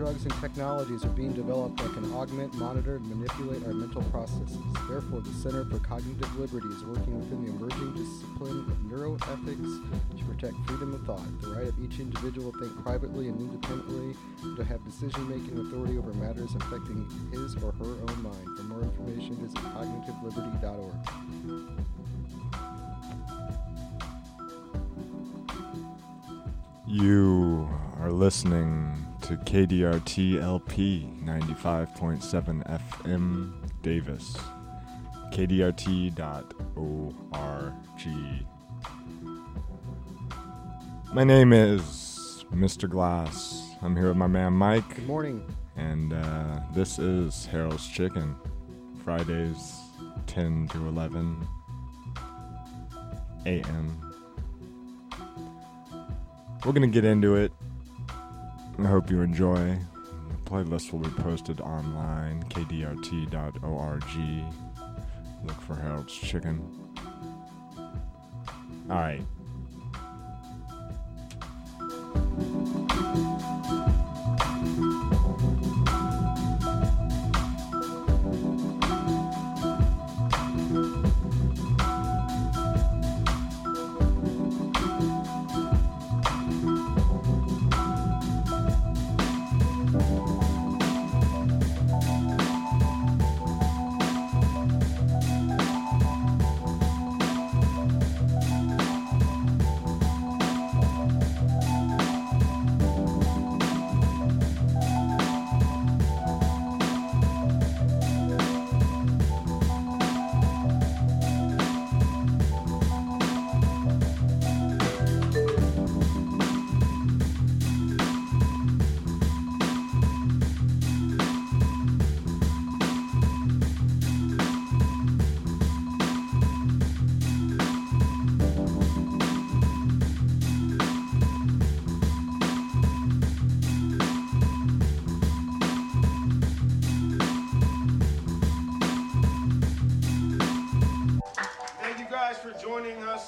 drugs and technologies are being developed that can augment, monitor, and manipulate our mental processes. Therefore, the Center for Cognitive Liberty is working within the emerging discipline of neuroethics to protect freedom of thought, the right of each individual to think privately and independently, and to have decision-making authority over matters affecting his or her own mind. For more information, visit cognitiveliberty.org. You are listening to KDRT LP 95.7 FM Davis. KDRT.org. My name is Mr. Glass. I'm here with my man Mike, Good morning. and uh, this is Harold's Chicken. Fridays 10 to 11 a.m. We're gonna get into it. I hope you enjoy. The playlist will be posted online, kdrt.org. Look for Harold's Chicken. Alright. Thank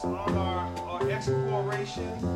on our, our exploration.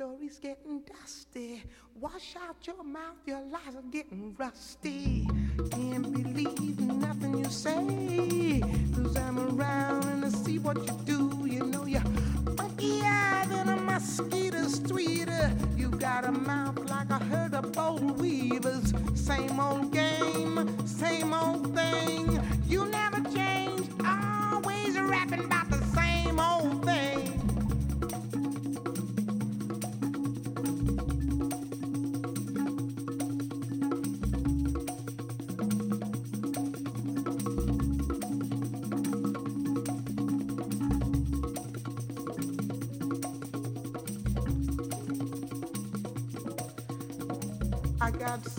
Story's getting dusty. Wash out your mouth, your lies are getting rusty. Can't believe nothing you say. Cause I'm around and I see what you do. You know you're funkier than a mosquito's tweeter. Got a mouth like a herd of boll weevils. Same old game, same old thing. You never change, always rapping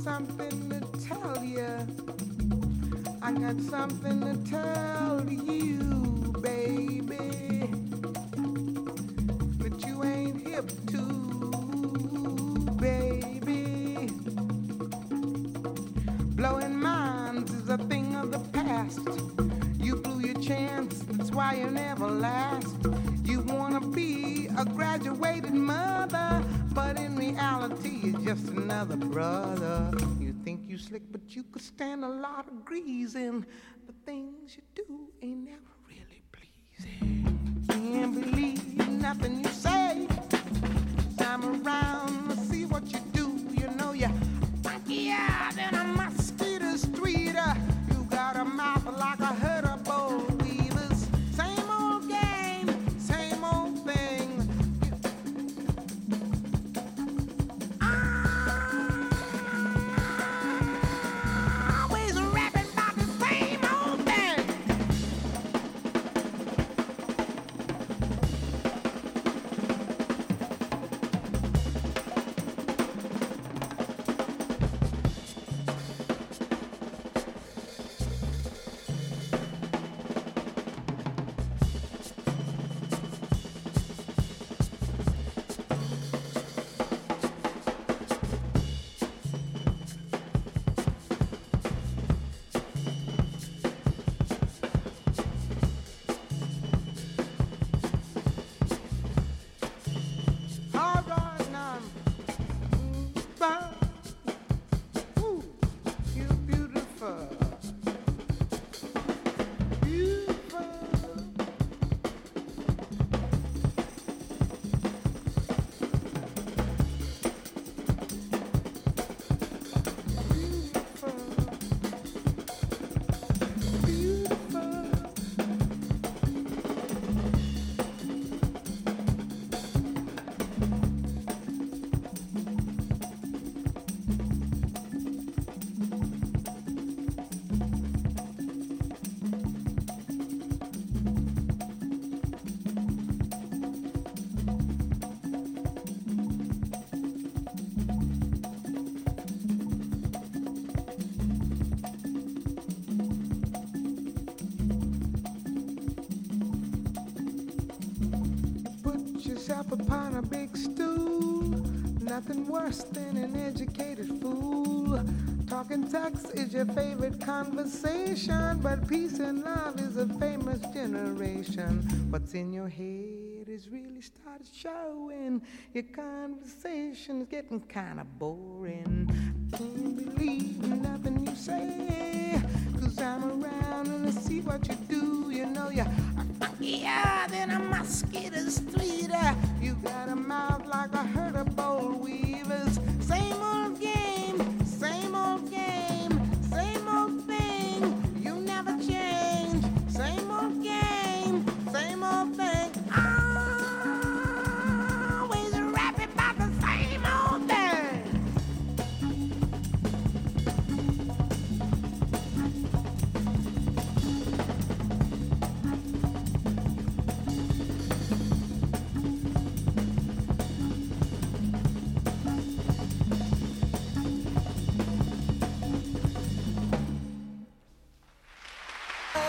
something to tell you. I got something to tell you, baby. But you ain't hip to, baby. Blowing minds is a thing of the past. You blew your chance, that's why you never last. You wanna be a graduated mother, but in reality, you're just another brother. You think you slick, but you could stand a lot of greasing. The things you do ain't never really pleasing. Can't believe nothing you say. I'm around worse than an educated fool. Talking sex is your favorite conversation, but peace and love is a famous generation. What's in your head is really started showing. Your conversation is getting kinda boring. Can't believe nothing you say. Cause I'm around and I see what you do. You know you're funkier than a mosquito street. Uh, You got a mouth like a herd of boll weevils. Same old game,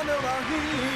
Yeah, yeah,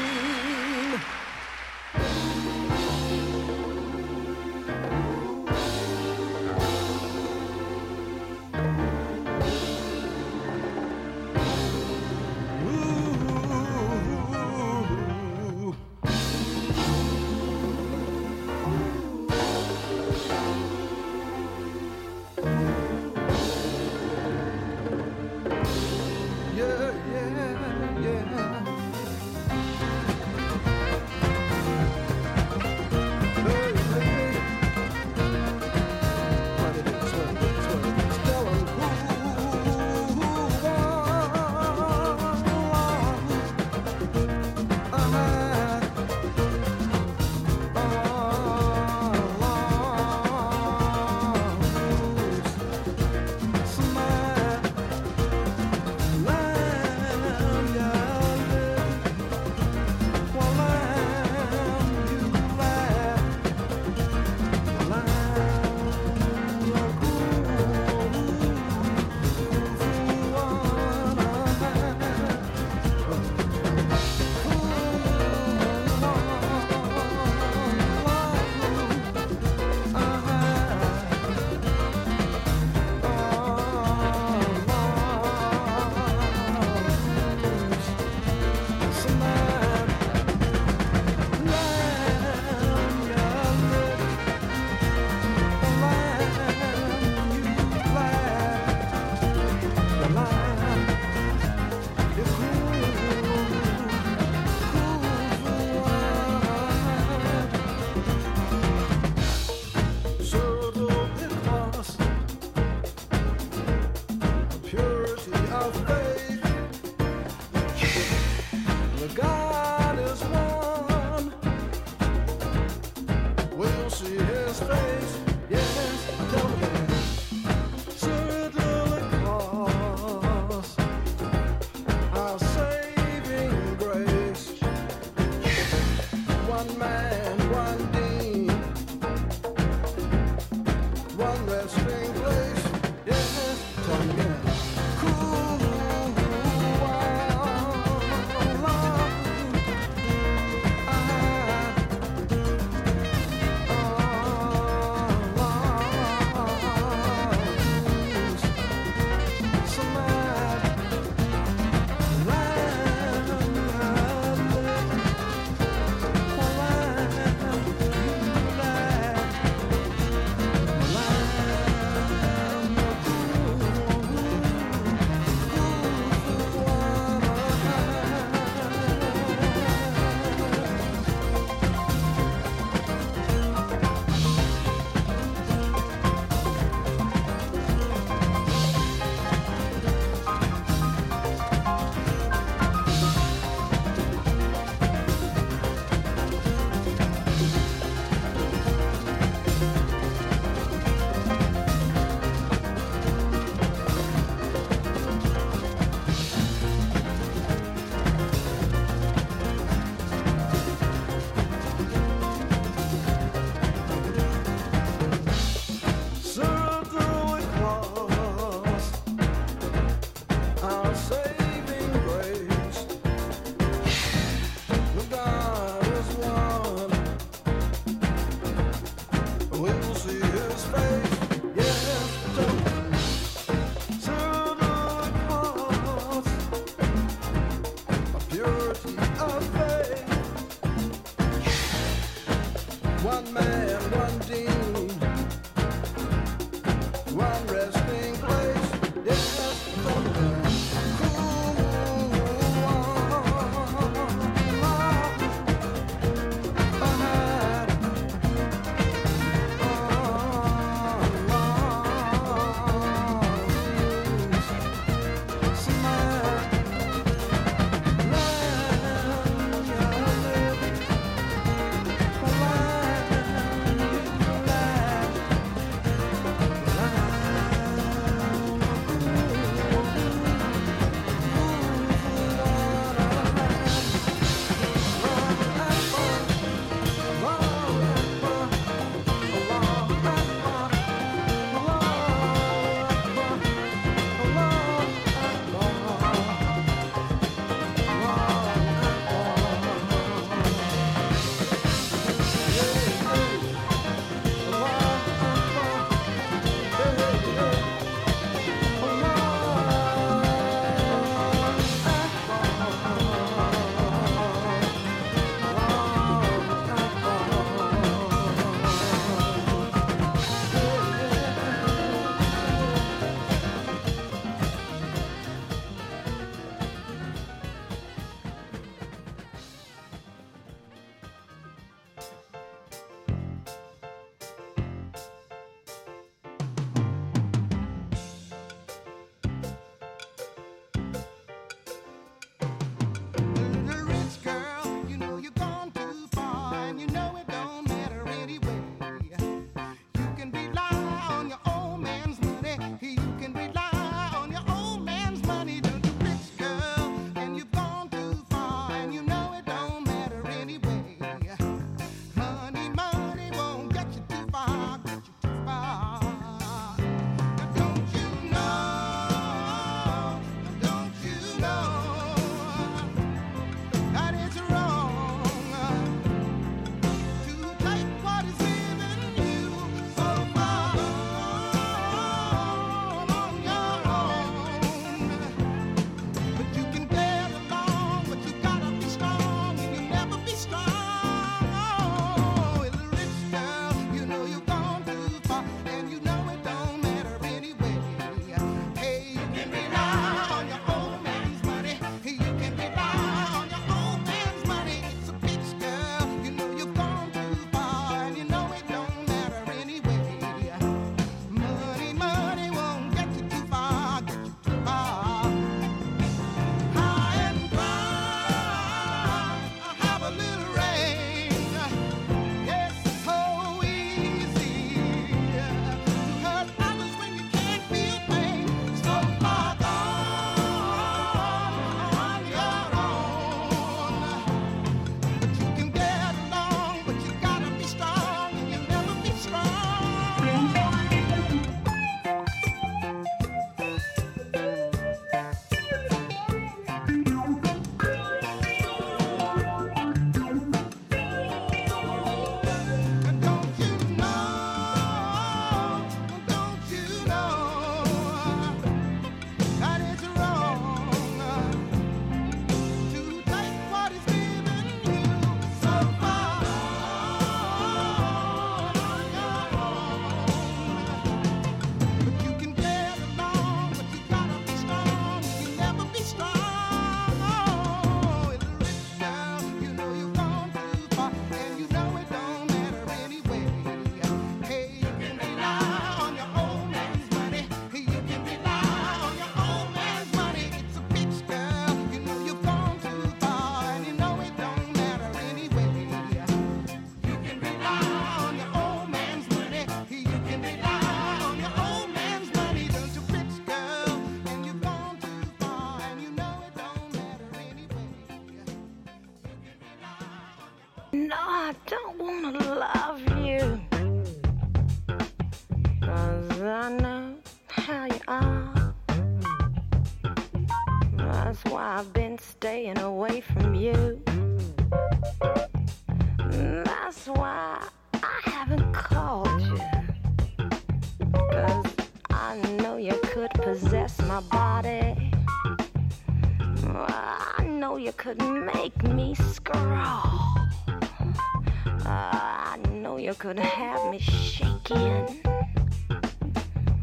shaking.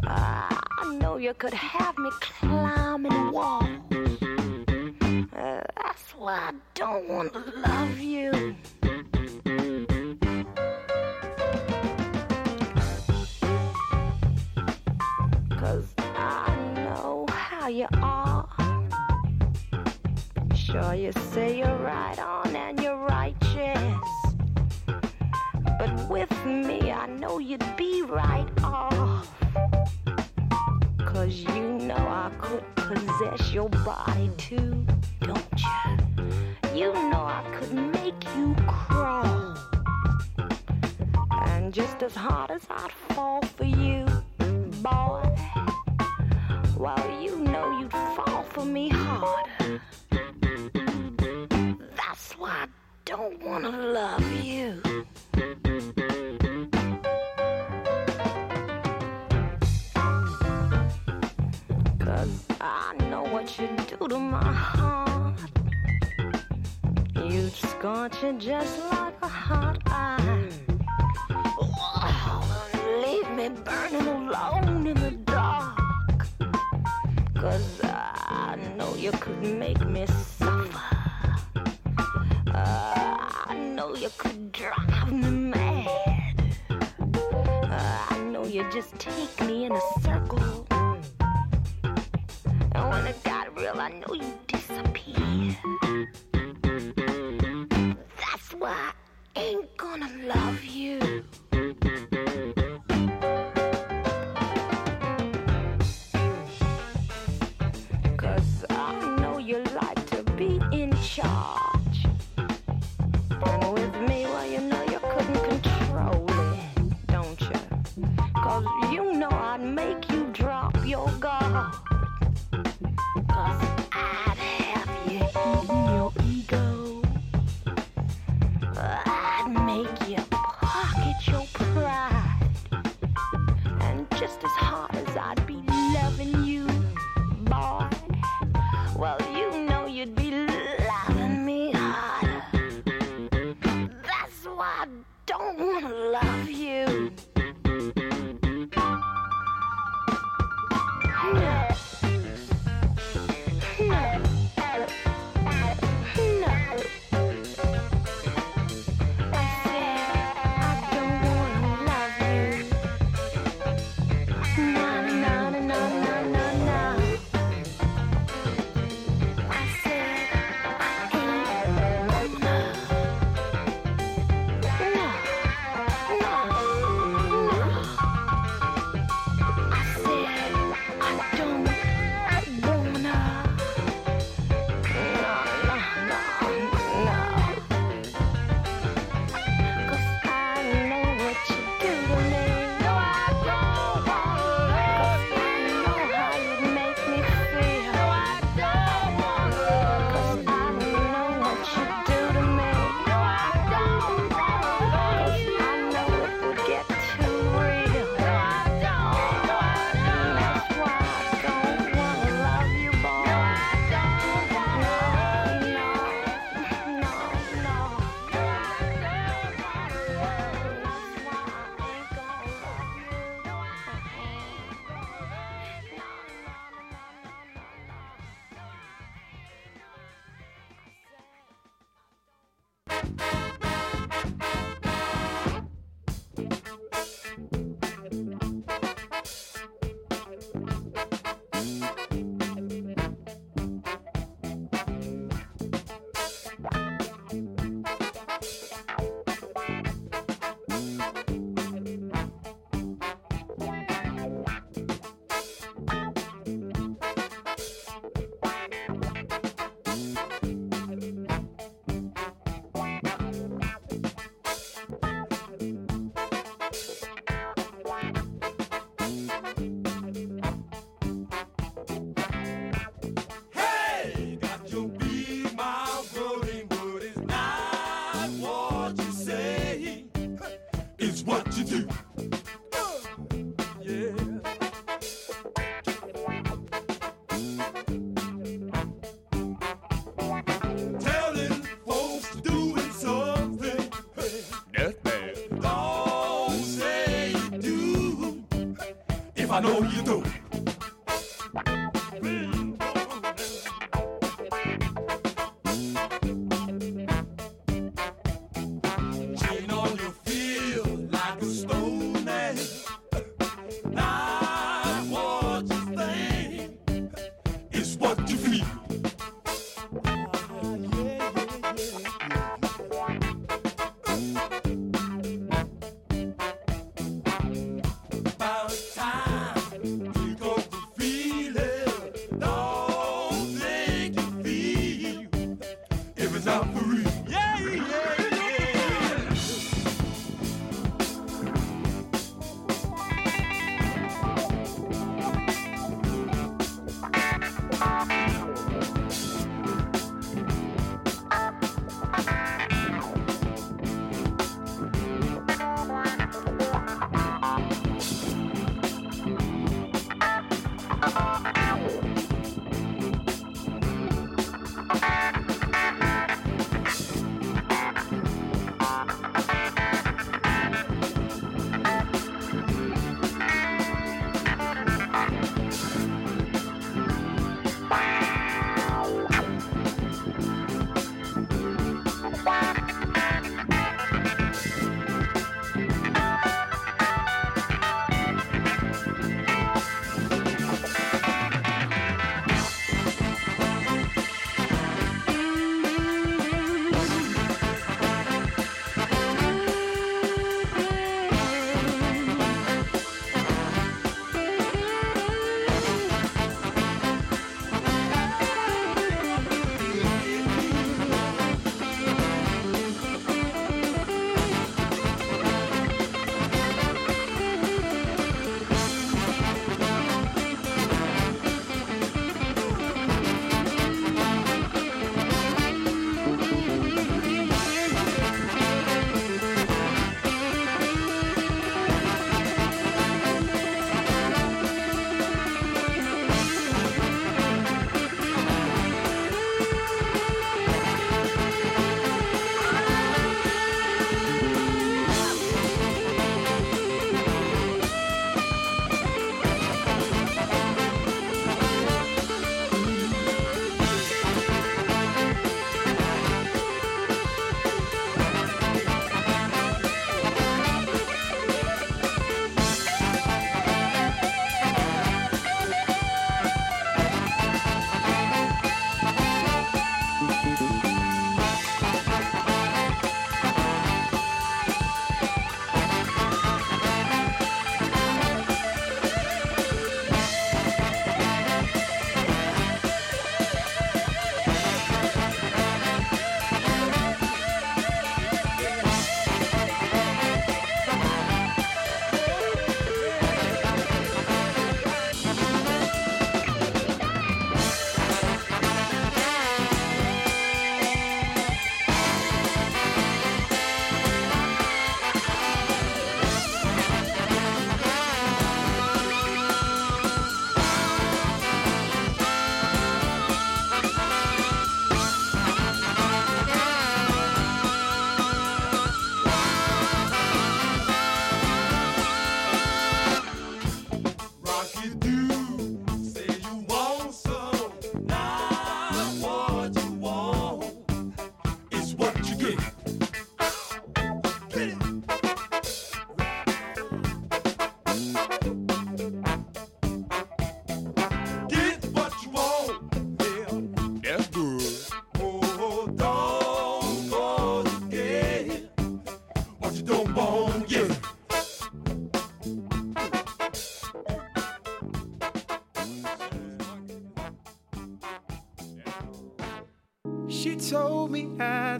I know you could have me climbing walls. Uh, that's why I don't want to love you. Cause I know how you are. Sure, you say you're right on with me, I know you'd be right off. Cause you know I could possess your body too, don't you? You know I could make you crawl. And just as hard as I'd fall for you, boy, well, you know you'd fall for me harder. That's why don't wanna love you. Cause I know what you do to my heart. You scorch it just like a hot iron. Leave me burning alone in the dark. Cause I know you could make me suffer. You could drive me mad. Uh, I know you just take me in a circle. And when it got real, I know you disappear. That's why I ain't gonna love you. Know you do.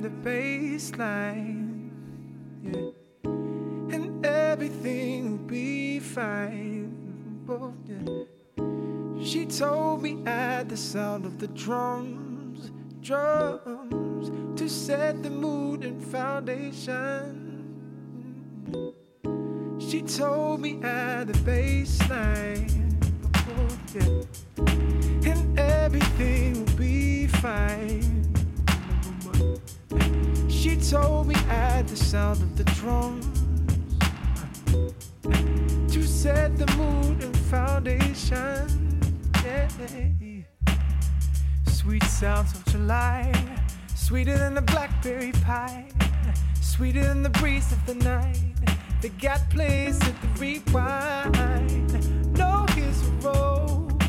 The baseline, yeah, and everything will be fine. Both, yeah. She told me at the sound of the drums, drums, to set the mood and foundation. She told me at the baseline, oh, yeah, and everything will be fine. She told me at the sound of the drums to set the mood and foundation. Yeah. Sweet sounds of July, sweeter than the blackberry pie, sweeter than the breeze of the night. They got place at the rewind. No, here's a road,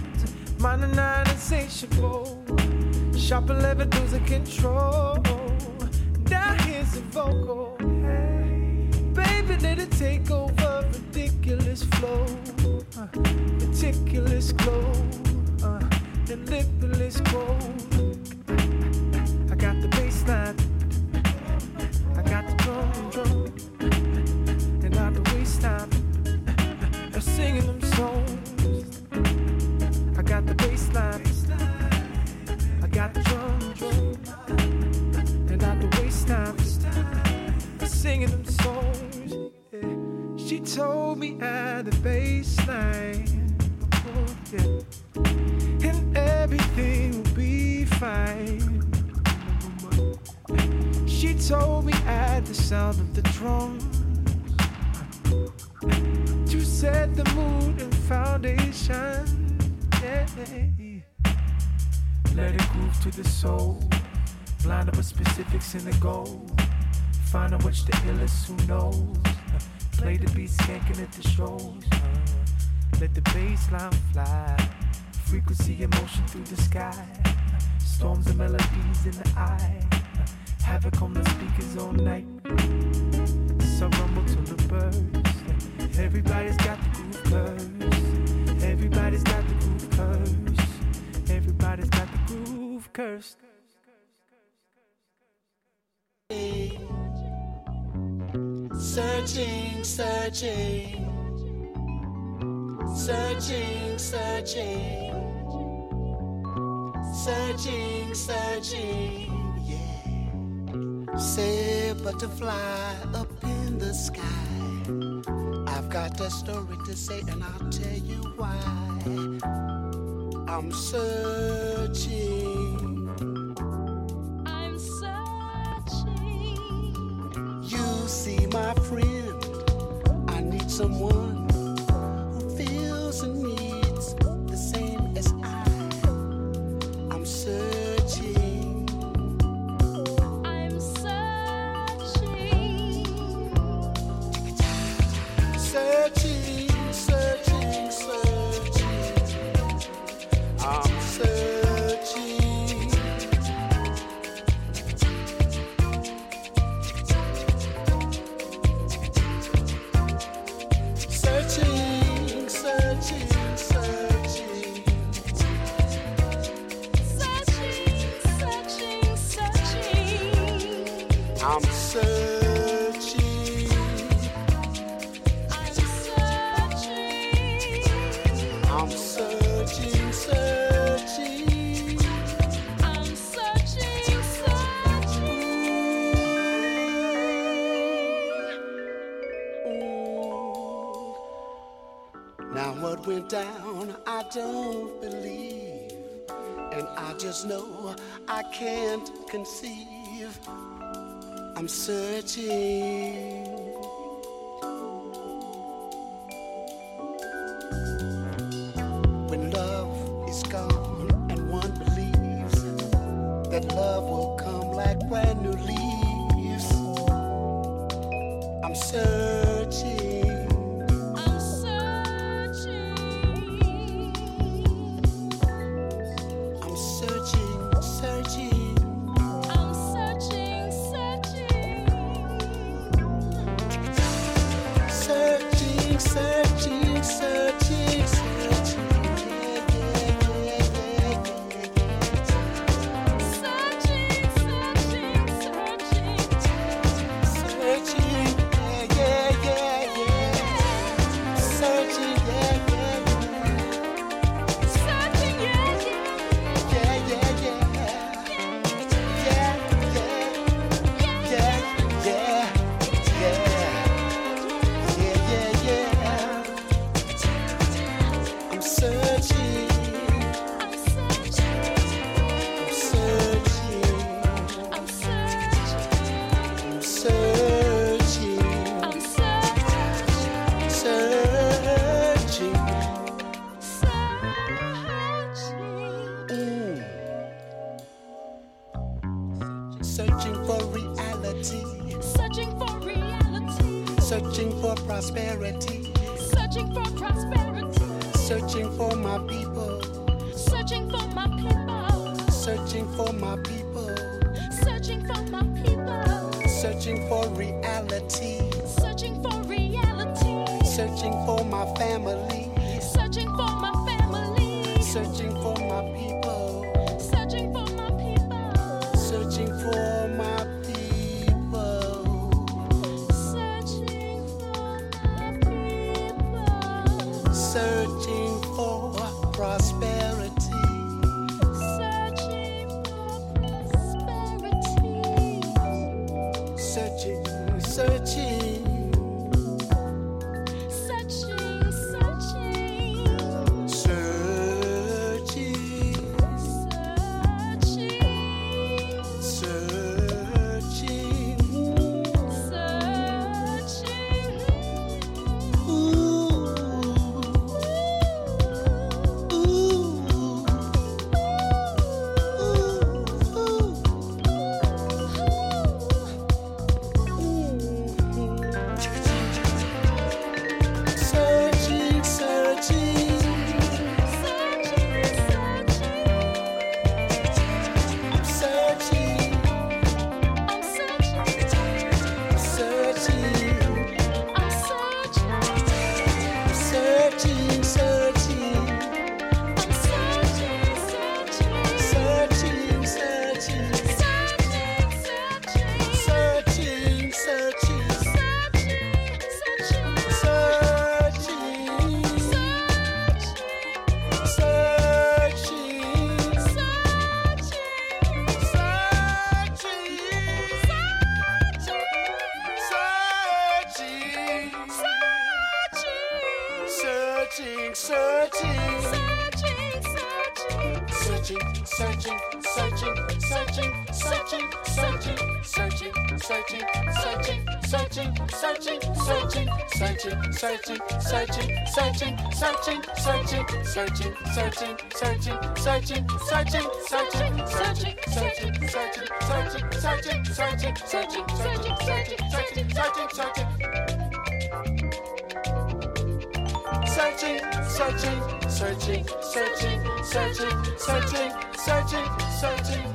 minor nine insatiable. Sharp 11 losing control. A vocal. Hey, baby, let it take over. Ridiculous flow, uh, meticulous glow, uh, the limitless quote. I got the bass line, I got the drum and drum, and out the waistline, I'm singing them songs. I got the bass line, I got the drum, told me at the baseline, oh, yeah, and everything will be fine. She told me at the sound of the drums to set the mood and foundation. Yeah. Let it groove to the soul. Blind up with specifics in the goal. Find out which the illest who knows. Play the beat skanking at the shows. Uh, let the bass line fly. Frequency and motion through the sky. Storms and melodies in the eye. Havoc on the speakers all night. So rumble till the burst. Everybody's got the groove curse. Everybody's got the groove curse. Everybody's got the groove curse. Searching, searching, searching, searching, searching, searching, yeah. Say butterfly up in the sky. I've got a story to say, and I'll tell you why. I'm searching. You see, my friend, I need someone who feels and needs the same as I. I'm searching. I'm searching. Searching, searching. searching, searching, searching, searching, searching, searching, searching, searching, searching, searching, searching, searching, searching, searching, searching, searching, searching, searching, searching. Searching, searching, searching, searching, searching, searching, searching, searching, searching. searching, searching, searching, searching, searching, searching, searching, searching, searching, searching,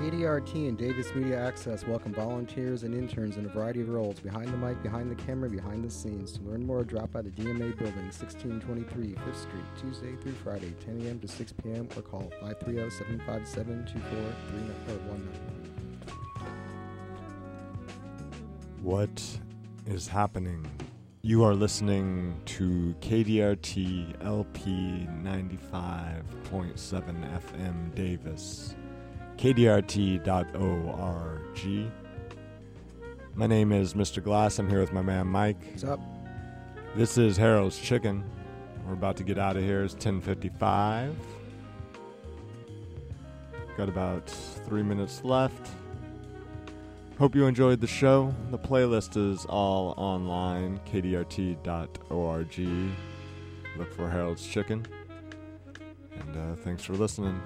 KDRT and Davis Media Access welcome volunteers and interns in a variety of roles behind the mic, behind the camera, behind the scenes. To learn more, drop by the DMA building, 1623 5th Street, Tuesday through Friday, 10 a.m. to 6 p.m. or call 530 757 2419. What is happening? You are listening to KDRT LP 95.7 FM Davis, KDRT.org. My name is Mr. Glass. I'm here with my man Mike. What's up? This is Harold's Chicken. We're about to get out of here. It's 10:55. Got about three minutes left. Hope you enjoyed the show. The playlist is all online, kdrt.org. Look for Harold's Chicken. And uh, thanks for listening.